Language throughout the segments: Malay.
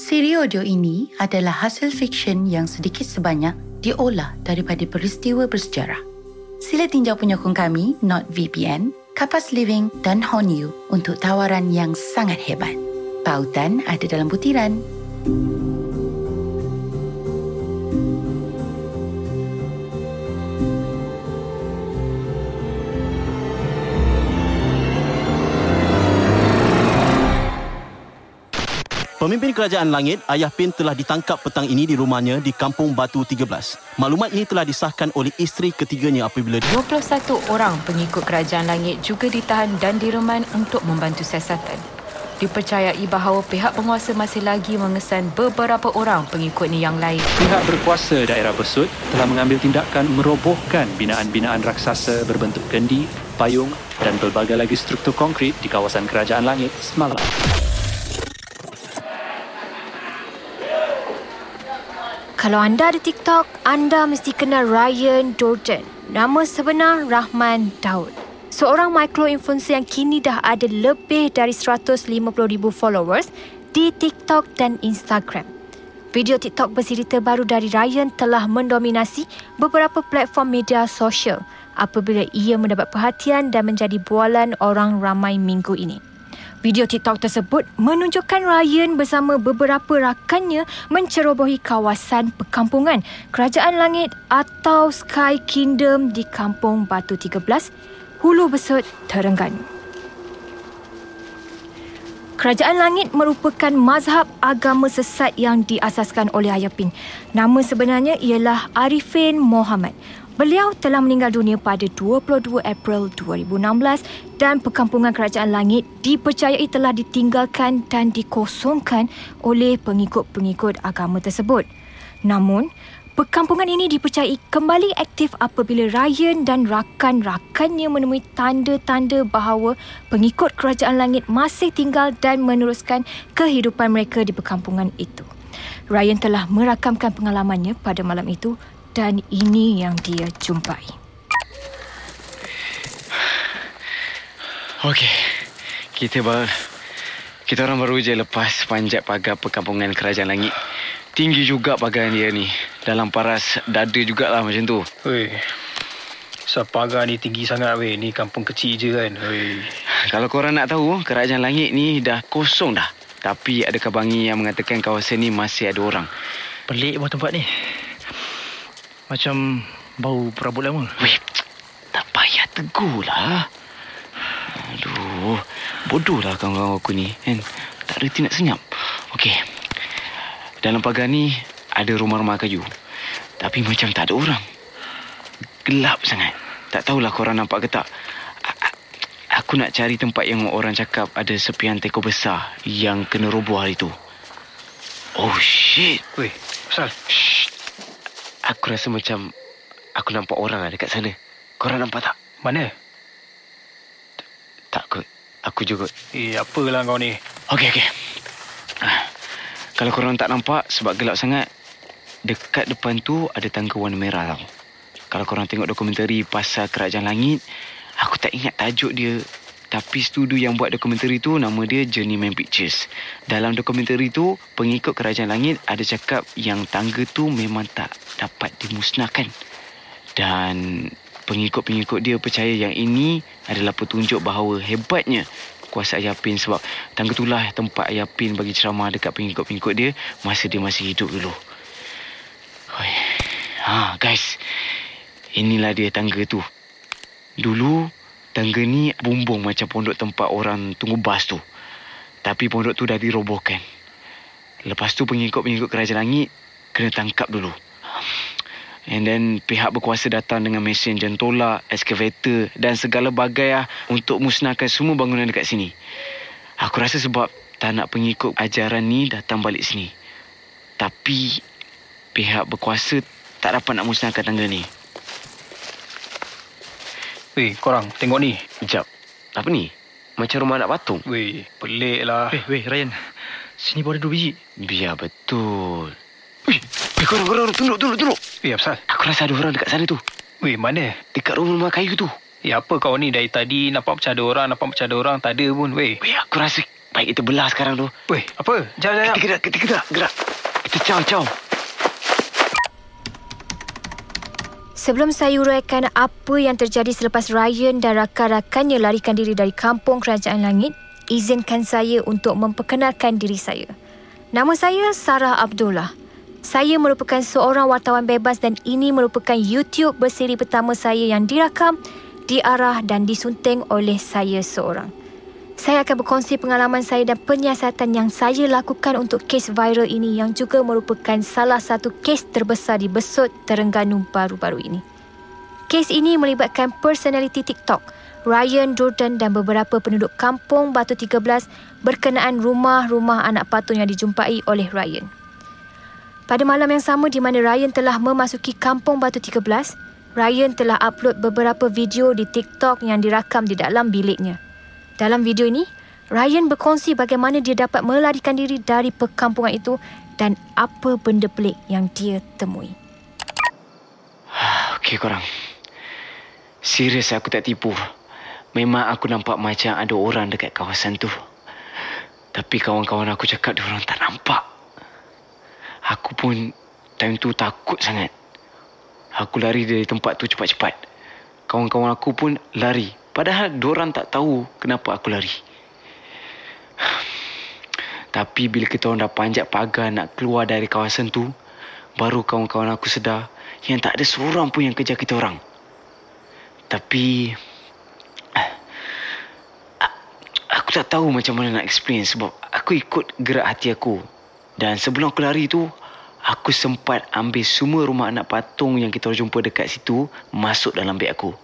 Siri audio ini adalah hasil fiksyen yang sedikit sebanyak diolah daripada peristiwa bersejarah. Sila tinjau penyokong kami, NotVPN, Kapas Living dan Honu untuk tawaran yang sangat hebat. Pautan ada dalam butiran. Pemimpin Kerajaan Langit, Ayah Pin telah ditangkap petang ini di rumahnya di Kampung Batu 13. Maklumat ini telah disahkan oleh isteri ketiganya apabila 21 orang pengikut Kerajaan Langit juga ditahan dan direman untuk membantu siasatan. Dipercayai bahawa pihak penguasa masih lagi mengesan beberapa orang pengikutnya yang lain. Pihak berkuasa daerah Besut telah mengambil tindakan merobohkan binaan-binaan raksasa berbentuk gendi, payung dan pelbagai lagi struktur konkrit di kawasan Kerajaan Langit semalam. Kalau anda ada TikTok, anda mesti kenal Ryan Jordan. Nama sebenar Rahman Daud. Seorang micro-influencer yang kini dah ada lebih dari 150,000 followers di TikTok dan Instagram. Video TikTok bersiri terbaru dari Ryan telah mendominasi beberapa platform media sosial apabila ia mendapat perhatian dan menjadi bualan orang ramai minggu ini. Video TikTok tersebut menunjukkan Ryan bersama beberapa rakannya mencerobohi kawasan perkampungan Kerajaan Langit atau Sky Kingdom di Kampung Batu 13, Hulu Besut, Terengganu. Kerajaan Langit merupakan mazhab agama sesat yang diasaskan oleh Ayapin. Nama sebenarnya ialah Arifin Mohamad. Beliau telah meninggal dunia pada 22 April 2016 dan perkampungan Kerajaan Langit dipercayai telah ditinggalkan dan dikosongkan oleh pengikut-pengikut agama tersebut. Namun, perkampungan ini dipercayai kembali aktif apabila Ryan dan rakan-rakannya menemui tanda-tanda bahawa pengikut Kerajaan Langit masih tinggal dan meneruskan kehidupan mereka di perkampungan itu. Ryan telah merakamkan pengalamannya pada malam itu dan ini yang dia jumpai. Okey. Kita bar kita orang baru je lepas panjat pagar perkampungan Kerajaan Langit. Tinggi juga pagar dia ni. Dalam paras dada jugalah macam tu. Weh. Sepagar ni tinggi sangat weh. Ni kampung kecil je kan. Weh. Kalau korang nak tahu, Kerajaan Langit ni dah kosong dah. Tapi ada kabangi yang mengatakan kawasan ni masih ada orang. Pelik buat tempat ni. Macam bau perabot lama. Weh, tak payah tegur lah. Aduh, bodoh lah kawan-kawan aku ni. Kan? Tak reti nak senyap. Okey. Dalam pagar ni ada rumah-rumah kayu. Tapi macam tak ada orang. Gelap sangat. Tak tahulah korang nampak ke tak. Aku nak cari tempat yang orang cakap ada sepian teko besar yang kena roboh hari tu. Oh shit. Weh, pasal? Shh. Aku rasa macam aku nampak orang lah dekat sana. Korang nampak tak? Mana? Tak kot. Aku juga. Eh, apalah kau ni? Okey, okey. Ah, Kalau korang tak nampak sebab gelap sangat, dekat depan tu ada tangga warna merah tau. Kalau korang tengok dokumentari pasal Kerajaan Langit, aku tak ingat tajuk dia. Tapi studio yang buat dokumentari tu nama dia Journeyman Pictures. Dalam dokumentari tu, pengikut Kerajaan Langit ada cakap yang tangga tu memang tak dapat dimusnahkan. Dan pengikut-pengikut dia percaya yang ini adalah petunjuk bahawa hebatnya kuasa Ayapin sebab tangga itulah tempat Ayapin bagi ceramah dekat pengikut-pengikut dia masa dia masih hidup dulu. Hoi. Ha, guys. Inilah dia tangga tu. Dulu tangga ni bumbung macam pondok tempat orang tunggu bas tu. Tapi pondok tu dah dirobohkan. Lepas tu pengikut-pengikut kerajaan langit kena tangkap dulu. And then pihak berkuasa datang dengan mesin jentola, excavator dan segala bagai lah untuk musnahkan semua bangunan dekat sini. Aku rasa sebab tak nak pengikut ajaran ni datang balik sini. Tapi pihak berkuasa tak dapat nak musnahkan tangga ni. Weh, korang tengok ni. Sekejap. Apa ni? Macam rumah anak patung. Weh, pelik lah. Eh, weh, Ryan. Sini baru ada dua biji. Biar betul. Wih, eh, korang, korang, tunduk, tunduk, tunduk. Weh, apa? Aku rasa ada orang dekat sana tu. Weh, mana? Dekat rumah kayu tu. Eh, apa kau ni dari tadi nampak macam ada orang, nampak macam ada orang. Tak ada pun, weh. Weh, aku rasa Baik kita belah sekarang tu. Weh, apa? Jap, jap, Kita gerak, kita gerak, gerak. Kita caw, caw. Sebelum saya uraikan apa yang terjadi selepas Ryan dan rakan-rakannya larikan diri dari kampung Kerajaan Langit, izinkan saya untuk memperkenalkan diri saya. Nama saya Sarah Abdullah. Saya merupakan seorang wartawan bebas dan ini merupakan YouTube berseri pertama saya yang dirakam, diarah dan disunting oleh saya seorang. Saya akan berkongsi pengalaman saya dan penyiasatan yang saya lakukan untuk kes viral ini yang juga merupakan salah satu kes terbesar di Besut Terengganu baru-baru ini. Kes ini melibatkan personaliti TikTok, Ryan Jordan dan beberapa penduduk kampung Batu 13 berkenaan rumah-rumah anak patung yang dijumpai oleh Ryan. Pada malam yang sama di mana Ryan telah memasuki kampung Batu 13, Ryan telah upload beberapa video di TikTok yang dirakam di dalam biliknya. Dalam video ini, Ryan berkongsi bagaimana dia dapat melarikan diri dari perkampungan itu dan apa benda pelik yang dia temui. Okey korang. Serius aku tak tipu. Memang aku nampak macam ada orang dekat kawasan tu. Tapi kawan-kawan aku cakap dia orang tak nampak. Aku pun time tu takut sangat. Aku lari dari tempat tu cepat-cepat. Kawan-kawan aku pun lari. Padahal diorang tak tahu kenapa aku lari. Tapi bila kita orang dah panjat pagar nak keluar dari kawasan tu, baru kawan-kawan aku sedar yang tak ada seorang pun yang kejar kita orang. Tapi a- aku tak tahu macam mana nak explain sebab aku ikut gerak hati aku. Dan sebelum aku lari tu, aku sempat ambil semua rumah anak patung yang kita jumpa dekat situ masuk dalam beg aku.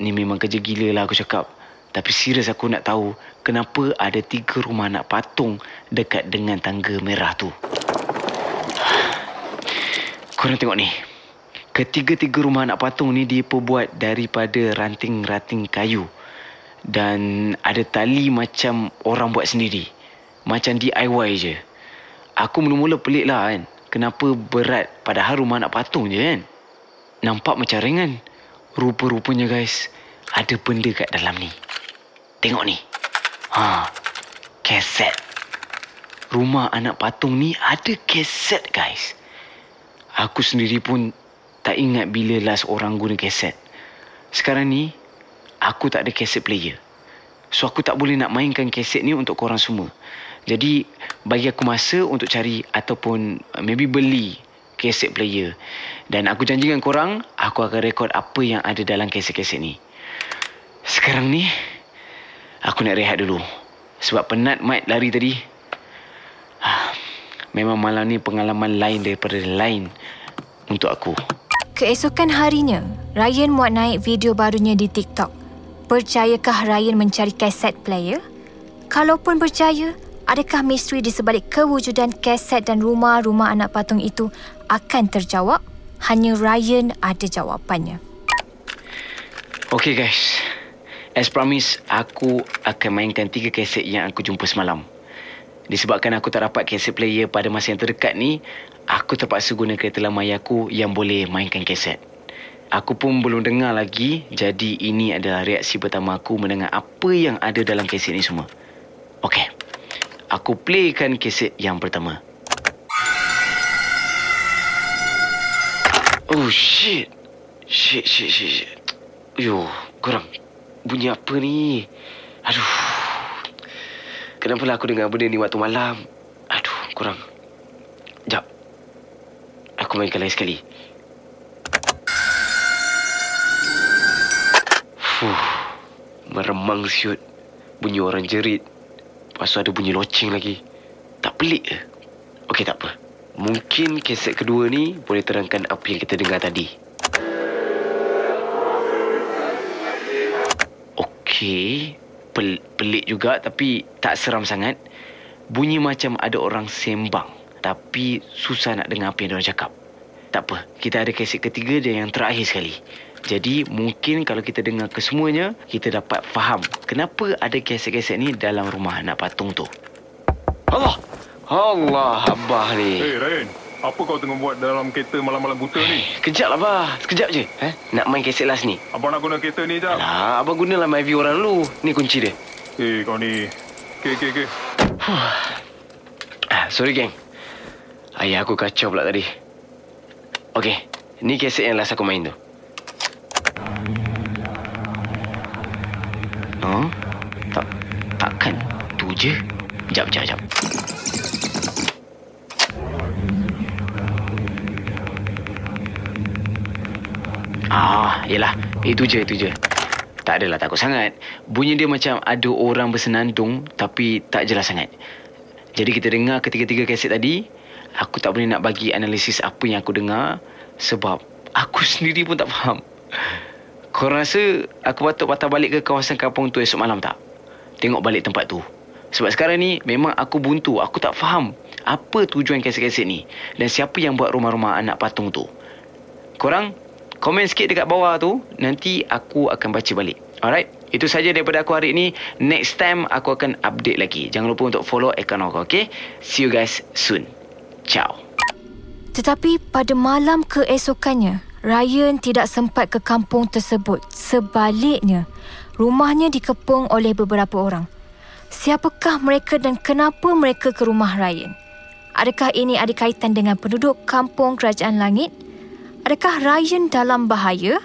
Ni memang kerja gila lah aku cakap. Tapi serius aku nak tahu kenapa ada tiga rumah anak patung dekat dengan tangga merah tu. Korang tengok ni. Ketiga-tiga rumah anak patung ni dia perbuat daripada ranting-ranting kayu. Dan ada tali macam orang buat sendiri. Macam DIY je. Aku mula-mula pelik lah kan. Kenapa berat padahal rumah anak patung je kan. Nampak macam ringan. Rupa-rupanya guys, ada benda kat dalam ni. Tengok ni. Ha, keset. Rumah anak patung ni ada keset guys. Aku sendiri pun tak ingat bila last orang guna keset. Sekarang ni, aku tak ada keset player. So aku tak boleh nak mainkan keset ni untuk korang semua. Jadi bagi aku masa untuk cari ataupun maybe beli keset player. Dan aku janji dengan korang, aku akan rekod apa yang ada dalam keset-keset ni. Sekarang ni, aku nak rehat dulu. Sebab penat Mat lari tadi. Ah, Memang malam ni pengalaman lain daripada lain untuk aku. Keesokan harinya, Ryan muat naik video barunya di TikTok. Percayakah Ryan mencari kaset player? Kalaupun percaya, adakah misteri di sebalik kewujudan kaset dan rumah-rumah anak patung itu akan terjawab? Hanya Ryan ada jawapannya. Okay guys, as promised, aku akan mainkan tiga kaset yang aku jumpa semalam. Disebabkan aku tak dapat kaset player pada masa yang terdekat ni, aku terpaksa guna kereta lama aku yang boleh mainkan kaset. Aku pun belum dengar lagi, jadi ini adalah reaksi pertama aku mendengar apa yang ada dalam kaset ni semua. Okay, aku playkan kaset yang pertama. Oh shit. Shit, shit, shit, shit. Yo, korang. Bunyi apa ni? Aduh. Kenapa lah aku dengar benda ni waktu malam? Aduh, korang. Jap. Aku mainkan lagi sekali. Fuh. Meremang siut. Bunyi orang jerit. Lepas tu ada bunyi loceng lagi. Tak pelik ke? Okey, tak apa. Mungkin keset kedua ni boleh terangkan apa yang kita dengar tadi. Okey, Pel- pelik juga tapi tak seram sangat. Bunyi macam ada orang sembang tapi susah nak dengar apa yang diorang cakap. Tak apa, kita ada keset ketiga dan yang terakhir sekali. Jadi mungkin kalau kita dengar kesemuanya, kita dapat faham kenapa ada keset-keset ni dalam rumah anak patung tu. Allah! Allah, Abah ni. Hey Ryan, apa kau tengah buat dalam kereta malam-malam buta ni? Kejap lah, Abah. Sekejap je. Eh? Nak main keset last ni. Abang nak guna kereta ni jap. Alah, Abang gunalah my view orang dulu. Ni kunci dia. Eh kau ni, Okay, okay, okay. Ah, sorry geng. Ayah aku kacau pula tadi. Okey, ni kaset yang last aku main tu. Oh? Tak, takkan. Tu je. Jap, jap, jap. Ah, yelah. Itu je, itu je. Tak adalah takut sangat. Bunyi dia macam ada orang bersenandung tapi tak jelas sangat. Jadi kita dengar ketiga-tiga kaset tadi. Aku tak boleh nak bagi analisis apa yang aku dengar sebab aku sendiri pun tak faham. Korang rasa aku patut patah balik ke kawasan kampung tu esok malam tak? Tengok balik tempat tu. Sebab sekarang ni memang aku buntu. Aku tak faham apa tujuan kaset-kaset ni. Dan siapa yang buat rumah-rumah anak patung tu. Korang komen sikit dekat bawah tu. Nanti aku akan baca balik. Alright? Itu saja daripada aku hari ini. Next time aku akan update lagi. Jangan lupa untuk follow akaun aku, okay? See you guys soon. Ciao. Tetapi pada malam keesokannya, Ryan tidak sempat ke kampung tersebut. Sebaliknya, rumahnya dikepung oleh beberapa orang. Siapakah mereka dan kenapa mereka ke rumah Ryan? Adakah ini ada kaitan dengan penduduk kampung Kerajaan Langit? Adakah Ryan dalam bahaya?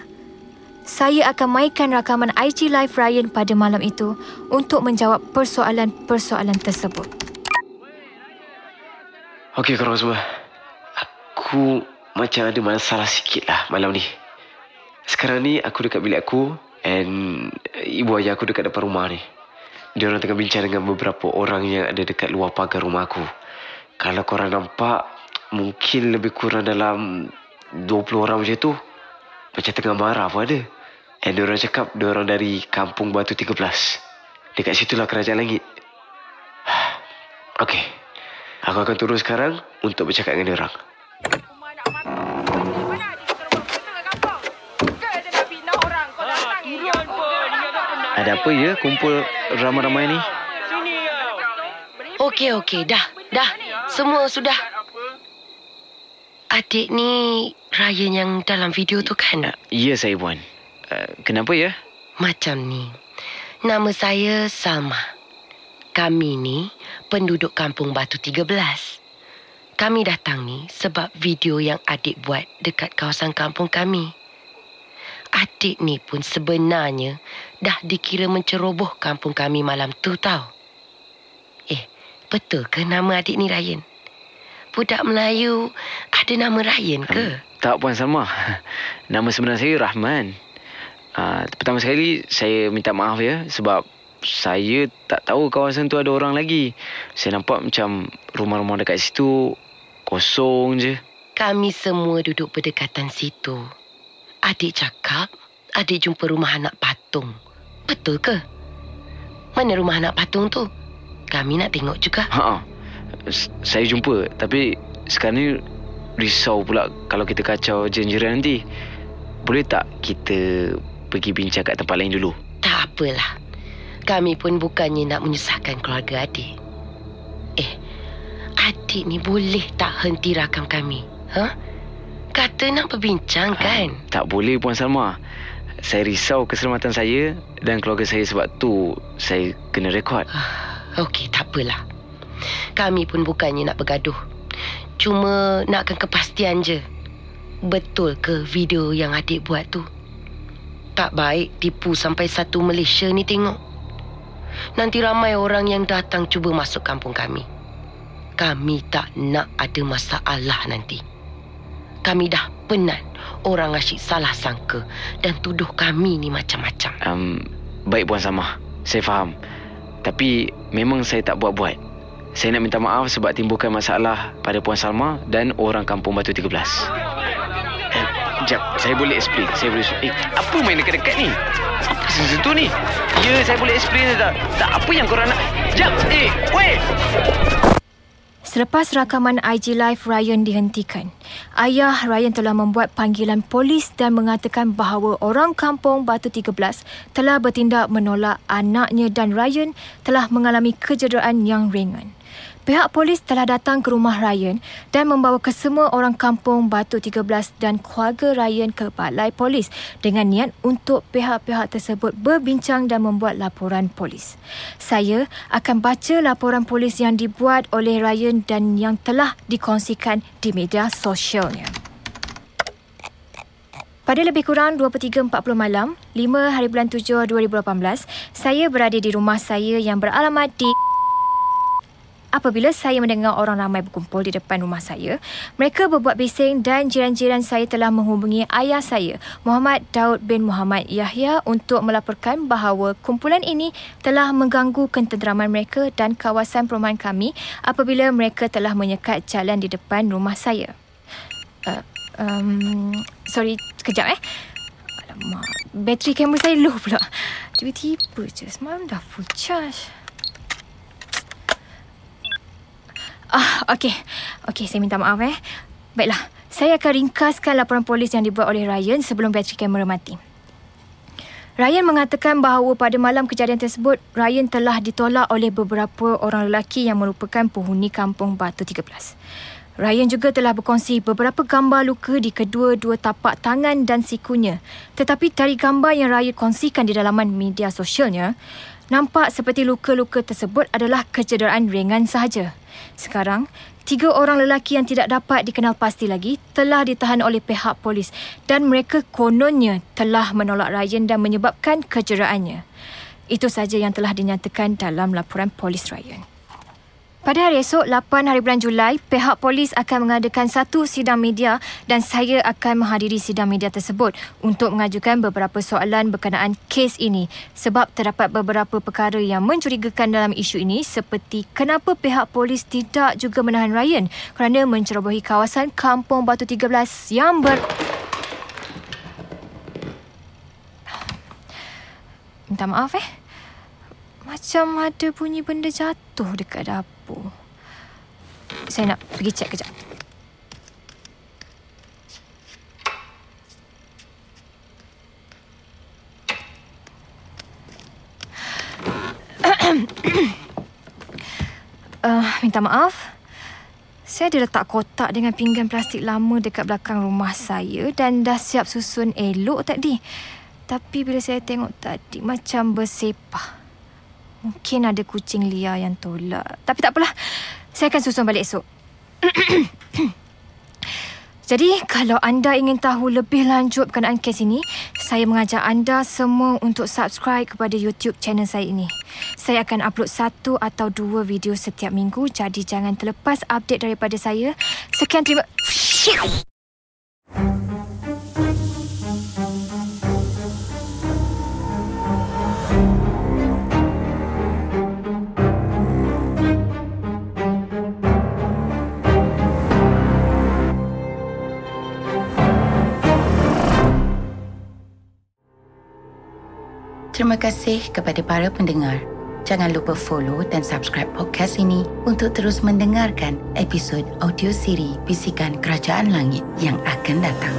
Saya akan mainkan rakaman IG Live Ryan pada malam itu untuk menjawab persoalan-persoalan tersebut. Okey korang semua. Aku macam ada masalah sikit lah malam ni. Sekarang ni aku dekat bilik aku and ibu ayah aku dekat depan rumah ni. Dia orang tengah bincang dengan beberapa orang yang ada dekat luar pagar rumah aku. Kalau korang nampak, mungkin lebih kurang dalam 20 orang macam tu. Macam tengah marah pun ada. And dia orang cakap dia orang dari Kampung Batu 13. Dekat situlah kerajaan langit. Okey. Aku akan turun sekarang untuk bercakap dengan dia orang. Ada apa ya kumpul ramai-ramai ni? Okey, okey. Dah, dah. Semua sudah. Adik ni Ryan yang dalam video tu kan? Ya, saya Puan. Uh, kenapa ya? Macam ni. Nama saya Salma. Kami ni penduduk kampung Batu 13. Kami datang ni sebab video yang adik buat dekat kawasan kampung kami. Adik ni pun sebenarnya dah dikira menceroboh kampung kami malam tu tau. Eh, betul ke nama adik ni Ryan? Budak Melayu ada nama Ryan ke? Um, tak Puan Salma. Nama sebenar saya Rahman. Uh, pertama sekali saya minta maaf ya sebab saya tak tahu kawasan tu ada orang lagi. Saya nampak macam rumah-rumah dekat situ kosong je. Kami semua duduk berdekatan situ. Adik cakap adik jumpa rumah anak patung. Betul ke? Mana rumah anak patung tu? Kami nak tengok juga. Ha. Saya jumpa tapi sekarang ni risau pula kalau kita kacau jiran nanti. Boleh tak kita pergi bincang kat tempat lain dulu? Tak apalah. Kami pun bukannya nak menyusahkan keluarga adik. Eh, adik ni boleh tak henti rakam kami? Ha? Kata nak berbincang kan? Ha, tak boleh Puan Salma. Saya risau keselamatan saya dan keluarga saya sebab tu saya kena rekod. Okey, tak apalah. Kami pun bukannya nak bergaduh. Cuma nakkan kepastian je. Betul ke video yang adik buat tu? Tak baik tipu sampai satu Malaysia ni tengok. Nanti ramai orang yang datang cuba masuk kampung kami. Kami tak nak ada masalah nanti. Kami dah penat orang asyik salah sangka dan tuduh kami ni macam-macam. Um, baik Puan Sama. Saya faham. Tapi memang saya tak buat-buat. Saya nak minta maaf sebab timbulkan masalah pada Puan Salma dan orang kampung Batu 13. Sekejap, saya boleh explain. Saya boleh Eh, apa main dekat-dekat ni? Apa sesuatu ni? Ya, saya boleh explain tak? Tak, apa yang korang nak? Sekejap, eh, wait! Selepas rakaman IG Live Ryan dihentikan, ayah Ryan telah membuat panggilan polis dan mengatakan bahawa orang kampung Batu 13 telah bertindak menolak anaknya dan Ryan telah mengalami kecederaan yang ringan. Pihak polis telah datang ke rumah Ryan dan membawa kesemua orang kampung Batu 13 dan keluarga Ryan ke balai polis dengan niat untuk pihak-pihak tersebut berbincang dan membuat laporan polis. Saya akan baca laporan polis yang dibuat oleh Ryan dan yang telah dikongsikan di media sosialnya. Pada lebih kurang 23.40 malam, 5 hari bulan 7 2018, saya berada di rumah saya yang beralamat di Apabila saya mendengar orang ramai berkumpul di depan rumah saya, mereka berbuat bising dan jiran-jiran saya telah menghubungi ayah saya, Muhammad Daud bin Muhammad Yahya untuk melaporkan bahawa kumpulan ini telah mengganggu ketenteraman mereka dan kawasan perumahan kami apabila mereka telah menyekat jalan di depan rumah saya. Uh, um, sorry, sekejap eh. Alamak, bateri kamera saya low pula. Tiba-tiba je, semalam dah full charge. Ah, okey. Okey, saya minta maaf eh. Baiklah, saya akan ringkaskan laporan polis yang dibuat oleh Ryan sebelum bateri kamera mati. Ryan mengatakan bahawa pada malam kejadian tersebut, Ryan telah ditolak oleh beberapa orang lelaki yang merupakan penghuni kampung Batu 13. Ryan juga telah berkongsi beberapa gambar luka di kedua-dua tapak tangan dan sikunya. Tetapi dari gambar yang Ryan kongsikan di dalaman media sosialnya, nampak seperti luka-luka tersebut adalah kecederaan ringan sahaja. Sekarang, tiga orang lelaki yang tidak dapat dikenal pasti lagi telah ditahan oleh pihak polis dan mereka kononnya telah menolak Ryan dan menyebabkan kecederaannya. Itu saja yang telah dinyatakan dalam laporan polis Ryan. Pada hari esok, 8 hari bulan Julai, pihak polis akan mengadakan satu sidang media dan saya akan menghadiri sidang media tersebut untuk mengajukan beberapa soalan berkenaan kes ini sebab terdapat beberapa perkara yang mencurigakan dalam isu ini seperti kenapa pihak polis tidak juga menahan Ryan kerana mencerobohi kawasan Kampung Batu 13 yang ber... Minta maaf eh. Macam ada bunyi benda jatuh dekat dapur apa. Saya nak pergi cek kejap. uh, minta maaf. Saya ada letak kotak dengan pinggan plastik lama dekat belakang rumah saya dan dah siap susun elok tadi. Tapi bila saya tengok tadi macam bersepah. Mungkin ada kucing liar yang tolak. Tapi tak apalah. Saya akan susun balik esok. Jadi, kalau anda ingin tahu lebih lanjut berkenaan kes ini, saya mengajak anda semua untuk subscribe kepada YouTube channel saya ini. Saya akan upload satu atau dua video setiap minggu, jadi jangan terlepas update daripada saya. Sekian terima... Shit! Terima kasih kepada para pendengar. Jangan lupa follow dan subscribe podcast ini untuk terus mendengarkan episod audio siri Bisikan Kerajaan Langit yang akan datang.